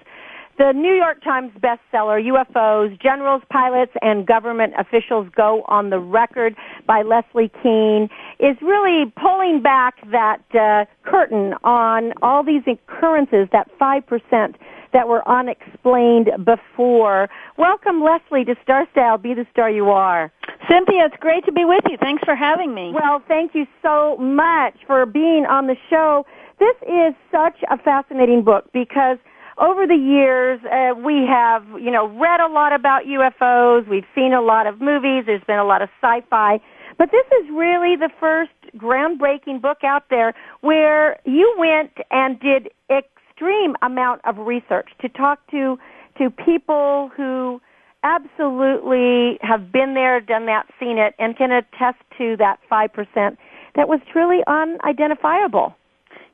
B: The New York Times bestseller, UFOs, Generals, Pilots, and Government Officials Go on the Record by Leslie Kean, is really pulling back that uh, curtain on all these occurrences, that 5% that were unexplained before. Welcome, Leslie, to Star Style. Be the star you are.
K: Cynthia, it's great to be with you. Thanks for having me.
B: Well, thank you so much for being on the show. This is such a fascinating book because over the years uh, we have, you know, read a lot about UFOs. We've seen a lot of movies. There's been a lot of sci-fi, but this is really the first groundbreaking book out there where you went and did extreme amount of research to talk to to people who absolutely have been there, done that, seen it, and can attest to that 5% that was truly unidentifiable.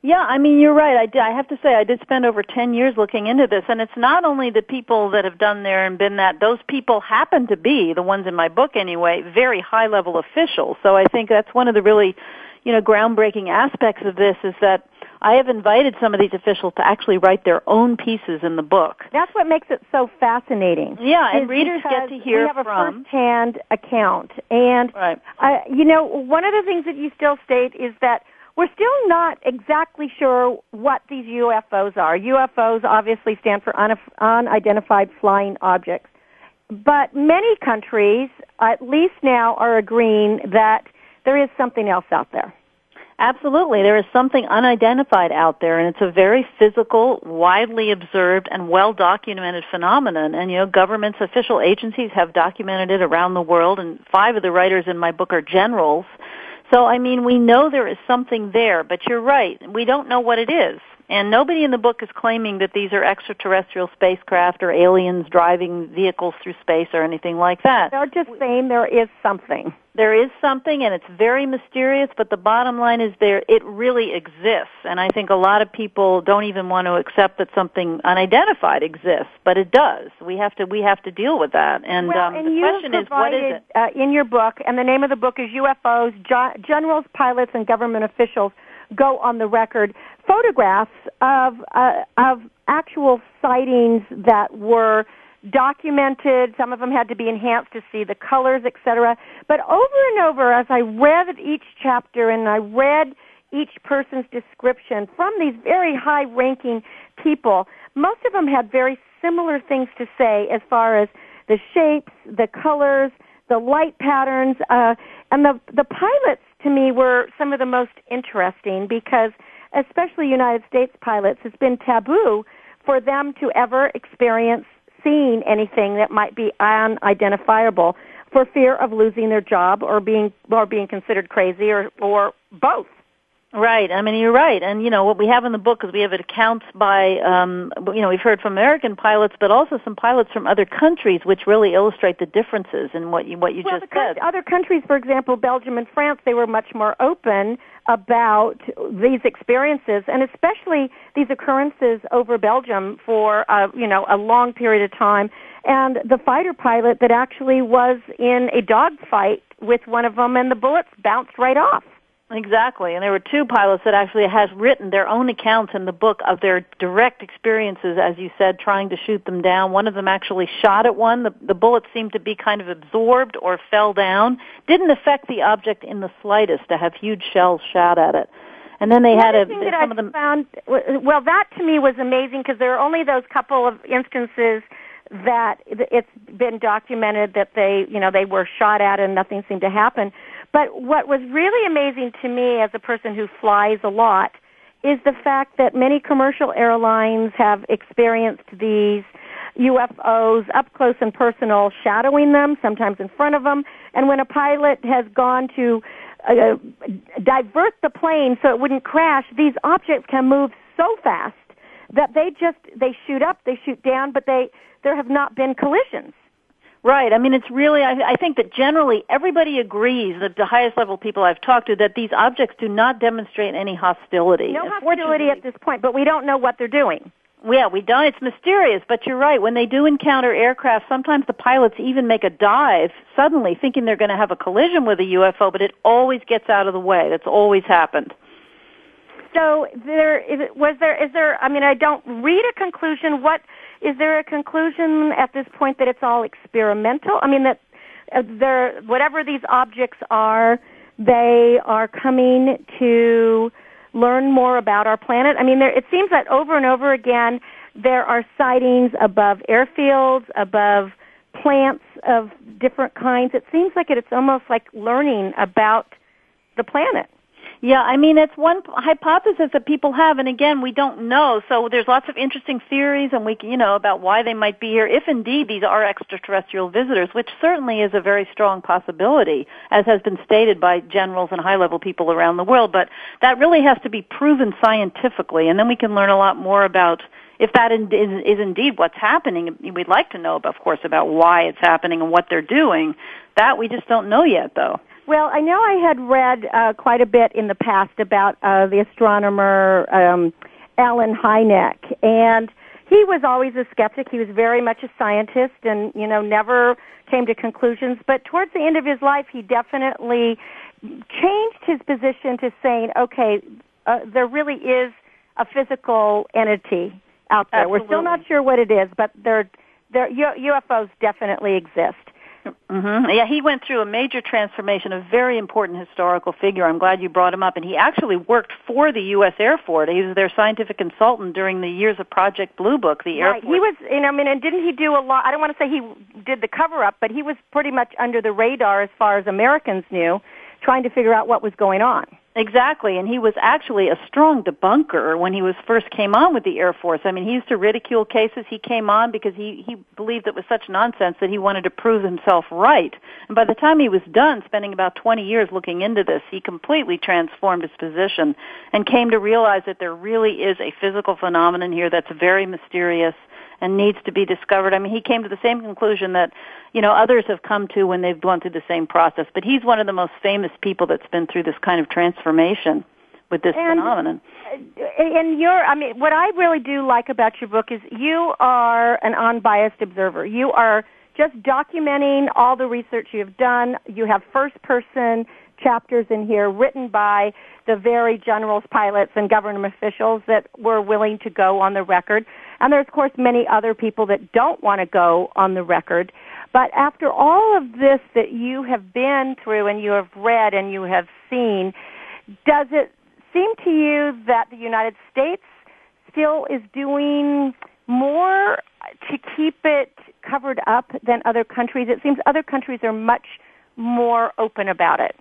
K: Yeah, I mean, you're right. I, did, I have to say, I did spend over 10 years looking into this, and it's not only the people that have done there and been that, those people happen to be, the ones in my book anyway, very high level officials. So I think that's one of the really, you know, groundbreaking aspects of this is that I have invited some of these officials to actually write their own pieces in the book.
B: That's what makes it so fascinating.
K: Yeah, and readers get to hear
B: we have a
K: from.
B: first-hand account, and
K: Right.
B: uh, you know, one of the things that you still state is that we're still not exactly sure what these UFOs are. UFOs obviously stand for unif- unidentified flying objects. But many countries, at least now, are agreeing that there is something else out there.
K: Absolutely. There is something unidentified out there and it's a very physical, widely observed and well documented phenomenon. And you know, governments, official agencies have documented it around the world and five of the writers in my book are generals. So I mean, we know there is something there, but you're right. We don't know what it is. And nobody in the book is claiming that these are extraterrestrial spacecraft or aliens driving vehicles through space or anything like that.
B: They're just saying there is something.
K: There is something and it's very mysterious, but the bottom line is there, it really exists. And I think a lot of people don't even want to accept that something unidentified exists, but it does. We have to, we have to deal with that. And,
B: well,
K: um,
B: and
K: the question is, what is it?
B: uh, in your book, and the name of the book is UFOs, Jo- Generals, Pilots, and Government Officials Go on the Record. Photographs of, uh, of actual sightings that were documented. Some of them had to be enhanced to see the colors, etc. But over and over, as I read each chapter and I read each person's description from these very high-ranking people, most of them had very similar things to say as far as the shapes, the colors, the light patterns, uh, and the the pilots to me were some of the most interesting because, especially United States pilots, it's been taboo for them to ever experience seeing anything that might be unidentifiable for fear of losing their job or being or being considered crazy or or both.
K: Right. I mean, you're right. And you know what we have in the book is we have accounts by, um, you know, we've heard from American pilots, but also some pilots from other countries, which really illustrate the differences in what you what you
B: well,
K: just said.
B: other countries, for example, Belgium and France, they were much more open about these experiences, and especially these occurrences over Belgium for uh, you know a long period of time. And the fighter pilot that actually was in a dogfight with one of them, and the bullets bounced right off.
K: Exactly, and there were two pilots that actually has written their own accounts in the book of their direct experiences, as you said, trying to shoot them down. One of them actually shot at one. The, the bullet seemed to be kind of absorbed or fell down. Didn't affect the object in the slightest to have huge shells shot at it. And then they
B: the
K: had a
B: thing that
K: some
B: I
K: of them.
B: found well that to me was amazing because there are only those couple of instances that it's been documented that they you know they were shot at and nothing seemed to happen but what was really amazing to me as a person who flies a lot is the fact that many commercial airlines have experienced these UFOs up close and personal, shadowing them, sometimes in front of them. And when a pilot has gone to uh, divert the plane so it wouldn't crash, these objects can move so fast that they just they shoot up, they shoot down, but they there have not been collisions.
K: Right. I mean, it's really, I, I think that generally everybody agrees that the highest level people I've talked to that these objects do not demonstrate any hostility.
B: No hostility at this point, but we don't know what they're doing.
K: Yeah, we don't. It's mysterious, but you're right. When they do encounter aircraft, sometimes the pilots even make a dive suddenly thinking they're going to have a collision with a UFO, but it always gets out of the way. That's always happened.
B: So there is was there is there I mean I don't read a conclusion what is there a conclusion at this point that it's all experimental? I mean that uh, there whatever these objects are they are coming to learn more about our planet. I mean there it seems that over and over again there are sightings above airfields, above plants of different kinds. It seems like it, it's almost like learning about the planet.
K: Yeah, I mean, it's one hypothesis that people have, and again, we don't know. So there's lots of interesting theories, and we, can, you know, about why they might be here, if indeed these are extraterrestrial visitors, which certainly is a very strong possibility, as has been stated by generals and high-level people around the world. But that really has to be proven scientifically, and then we can learn a lot more about if that is indeed what's happening, we'd like to know, of course, about why it's happening and what they're doing. That we just don't know yet, though.
B: Well, I know I had read uh, quite a bit in the past about uh, the astronomer um, Allen Hynek, and he was always a skeptic. He was very much a scientist, and you know never came to conclusions. But towards the end of his life, he definitely changed his position to saying, "Okay, uh, there really is a physical entity out there. We're still not sure what it is, but there, there UFOs definitely exist."
K: Mm-hmm. Yeah, he went through a major transformation, a very important historical figure. I'm glad you brought him up. And he actually worked for the U.S. Air Force. He was their scientific consultant during the years of Project Blue Book. The Air
B: right.
K: Force.
B: He was, you know, I mean, and didn't he do a lot? I don't want to say he did the cover up, but he was pretty much under the radar as far as Americans knew, trying to figure out what was going on.
K: Exactly, and he was actually a strong debunker when he was first came on with the Air Force. I mean, he used to ridicule cases. He came on because he he believed it was such nonsense that he wanted to prove himself right. And by the time he was done spending about 20 years looking into this, he completely transformed his position and came to realize that there really is a physical phenomenon here that's very mysterious and needs to be discovered. I mean, he came to the same conclusion that, you know, others have come to when they've gone through the same process. But he's one of the most famous people that's been through this kind of transformation with this
B: and,
K: phenomenon.
B: Uh, and you're, I mean, what I really do like about your book is you are an unbiased observer. You are just documenting all the research you've done. You have first person chapters in here written by the very generals, pilots, and government officials that were willing to go on the record. And there's, of course, many other people that don't want to go on the record. But after all of this that you have been through and you have read and you have seen, does it seem to you that the United States still is doing more to keep it covered up than other countries? It seems other countries are much more open about it.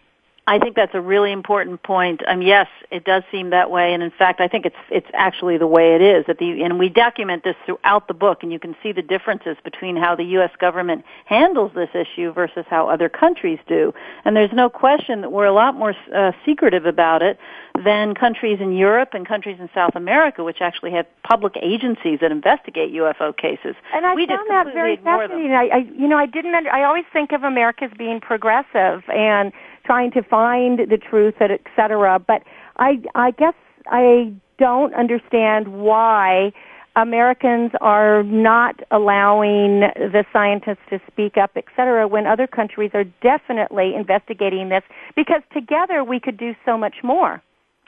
K: I think that's a really important point. Um, yes, it does seem that way, and in fact, I think it's it's actually the way it is. That the and we document this throughout the book, and you can see the differences between how the U.S. government handles this issue versus how other countries do. And there's no question that we're a lot more uh, secretive about it than countries in Europe and countries in South America, which actually have public agencies that investigate UFO cases.
B: And I
K: we
B: found that very fascinating. I, I, you know, I didn't. Under, I always think of America as being progressive and trying to find the truth, et cetera. But I, I guess I don't understand why Americans are not allowing the scientists to speak up, et cetera, when other countries are definitely investigating this because together we could do so much more.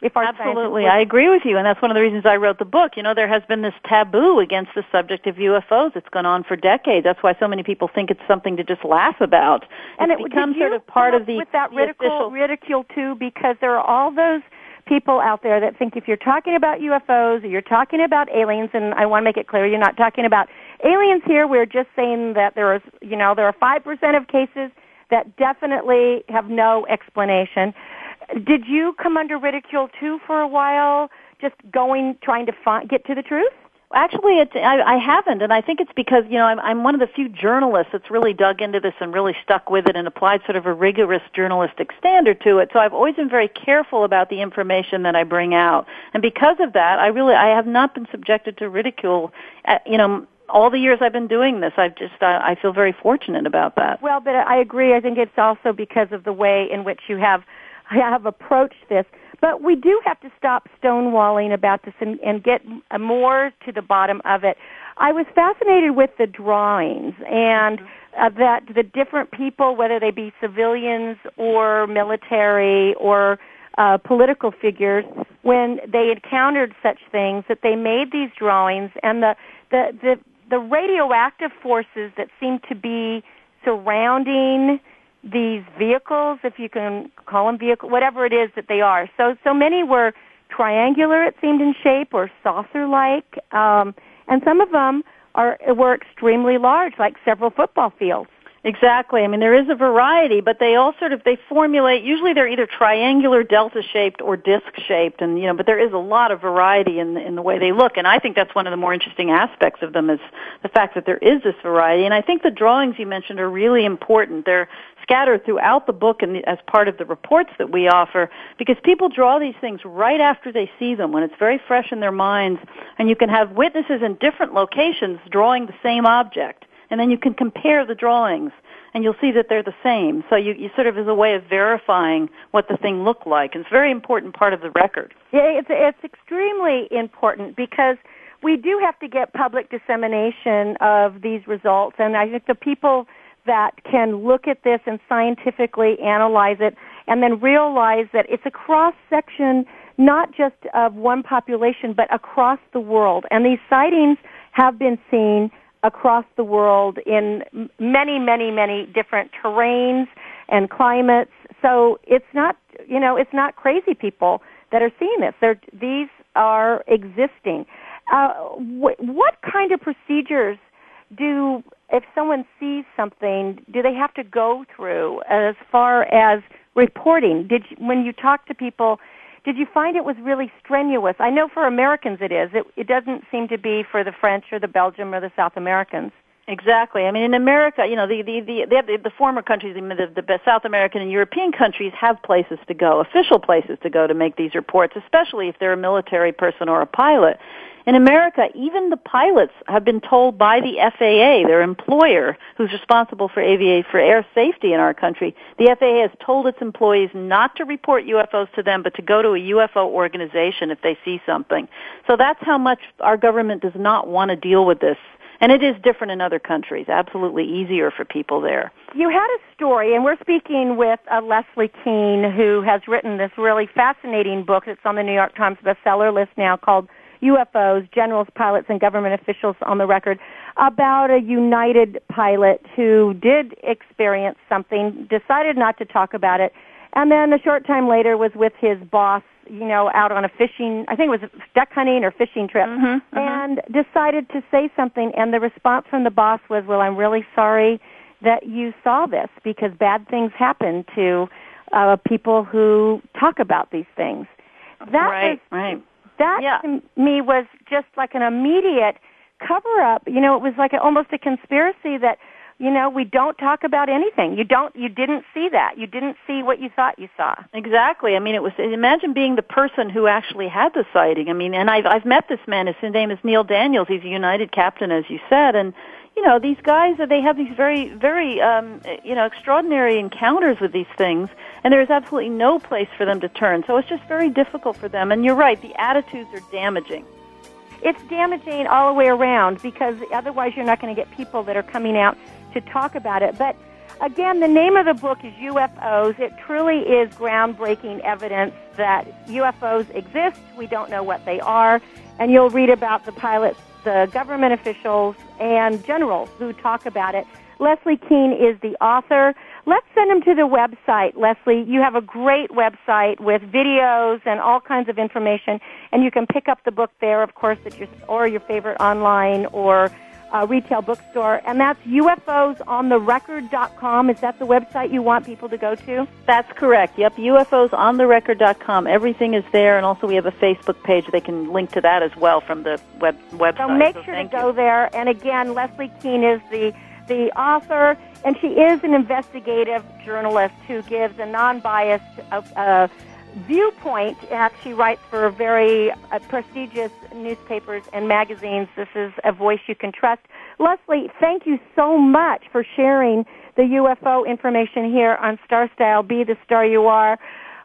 K: Absolutely, I agree with you, and that's one of the reasons I wrote the book. You know, there has been this taboo against the subject of UFOs. It's gone on for decades. That's why so many people think it's something to just laugh about.
B: And
K: it's
B: it
K: becomes
B: sort
K: of part of the
B: with that
K: the
B: ridicule,
K: official...
B: ridicule too, because there are all those people out there that think if you're talking about UFOs or you're talking about aliens, and I want to make it clear, you're not talking about aliens here. We're just saying that there is, you know, there are five percent of cases that definitely have no explanation. Did you come under ridicule too for a while, just going trying to find, get to the truth?
K: Actually, it's, I, I haven't, and I think it's because you know I'm, I'm one of the few journalists that's really dug into this and really stuck with it and applied sort of a rigorous journalistic standard to it. So I've always been very careful about the information that I bring out, and because of that, I really I have not been subjected to ridicule. At, you know, all the years I've been doing this, I've just uh, I feel very fortunate about that.
B: Well, but I agree. I think it's also because of the way in which you have have approached this. But we do have to stop stonewalling about this and, and get more to the bottom of it. I was fascinated with the drawings and uh, that the different people, whether they be civilians or military or uh, political figures, when they encountered such things, that they made these drawings and the the the, the radioactive forces that seem to be surrounding these vehicles, if you can call them vehicle, whatever it is that they are. So, so many were triangular, it seemed in shape, or saucer-like, um, and some of them are were extremely large, like several football fields.
K: Exactly. I mean, there is a variety, but they all sort of they formulate. Usually, they're either triangular, delta shaped, or disc shaped, and you know. But there is a lot of variety in in the way they look, and I think that's one of the more interesting aspects of them is the fact that there is this variety. And I think the drawings you mentioned are really important. They're scattered throughout the book and as part of the reports that we offer because people draw these things right after they see them when it's very fresh in their minds, and you can have witnesses in different locations drawing the same object and then you can compare the drawings and you'll see that they're the same. So you, you sort of as a way of verifying what the thing looked like. And it's a very important part of the record.
B: Yeah, it's it's extremely important because we do have to get public dissemination of these results, and I think the people that can look at this and scientifically analyze it and then realize that it's a cross section not just of one population but across the world and these sightings have been seen across the world in many, many, many different terrains and climates. So it's not, you know, it's not crazy people that are seeing this. They're, these are existing. Uh, wh- what kind of procedures do, if someone sees something, do they have to go through as far as reporting? Did you, when you talk to people, did you find it was really strenuous? I know for Americans it is. It, it doesn't seem to be for the French or the Belgium or the South Americans.
K: Exactly. I mean, in America, you know, the the the, the, the former countries, the, the South American and European countries have places to go, official places to go to make these reports, especially if they're a military person or a pilot. In America, even the pilots have been told by the FAA, their employer, who's responsible for aviation, for air safety in our country, the FAA has told its employees not to report UFOs to them, but to go to a UFO organization if they see something. So that's how much our government does not want to deal with this. And it is different in other countries, absolutely easier for people there.
B: You had a story, and we're speaking with uh, Leslie Kean, who has written this really fascinating book that's on the New York Times bestseller list now called UFOs, generals, pilots, and government officials on the record about a United pilot who did experience something, decided not to talk about it, and then a short time later was with his boss, you know, out on a fishing, I think it was duck hunting or fishing trip,
K: mm-hmm, mm-hmm.
B: and decided to say something, and the response from the boss was, well, I'm really sorry that you saw this because bad things happen to uh, people who talk about these things. That
K: right,
B: was,
K: right
B: that
K: yeah.
B: to me was just like an immediate cover up. You know, it was like a, almost a conspiracy that you know we don't talk about anything. You don't you didn't see that. You didn't see what you thought you saw.
K: Exactly. I mean it was imagine being the person who actually had the sighting. I mean and i've i've met this man. His name is neil daniels. He's a united captain as you said. And you know these guys they have these very very um you know extraordinary encounters with these things and there's absolutely no place for them to turn. So it's just very difficult for them. And you're right the attitudes are damaging.
B: It's damaging all the way around because otherwise you're not going to get people that are coming out to talk about it. But again the name of the book is UFOs it truly is groundbreaking evidence that UFOs exist. We don't know what they are. And you'll read about the pilots the government officials and generals who talk about it. Leslie Kean is the author. Let's send them to the website, Leslie. You have a great website with videos and all kinds of information, and you can pick up the book there, of course, at your or your favorite online or uh, retail bookstore, and that's UFOsOnTheRecord.com. Is that the website you want people to go to?
K: That's correct. Yep, UFOsOnTheRecord.com. Everything is there, and also we have a Facebook page. They can link to that as well from the web website.
B: So make
K: so
B: sure to
K: you.
B: go there. And again, Leslie Kean is the the author, and she is an investigative journalist who gives a non-biased. Uh, uh, viewpoint. She writes for very uh, prestigious newspapers and magazines. This is a voice you can trust. Leslie, thank you so much for sharing the UFO information here on Star Style. Be the star you are.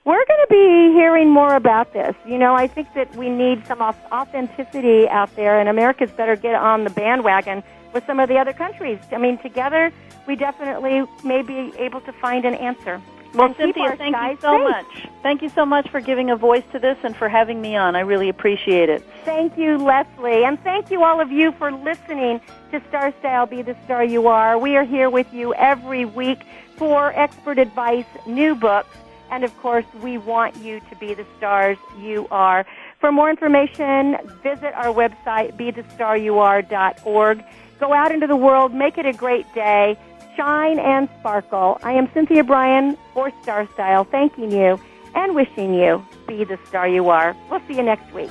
B: We're going to be hearing more about this. You know, I think that we need some authenticity out there, and America's better get on the bandwagon with some of the other countries. I mean, together we definitely may be able to find an answer.
K: Well, Cynthia, thank you so
B: safe.
K: much. Thank you so much for giving a voice to this and for having me on. I really appreciate it.
B: Thank you, Leslie. And thank you, all of you, for listening to Star Style Be the Star You Are. We are here with you every week for expert advice, new books, and of course, we want you to be the stars you are. For more information, visit our website, bethestaryouare.org. Go out into the world, make it a great day.
H: Shine and sparkle. I am Cynthia Bryan for Star Style, thanking you and wishing you be the star you are. We'll see you next week.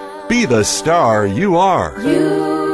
A: be the star you are.
L: You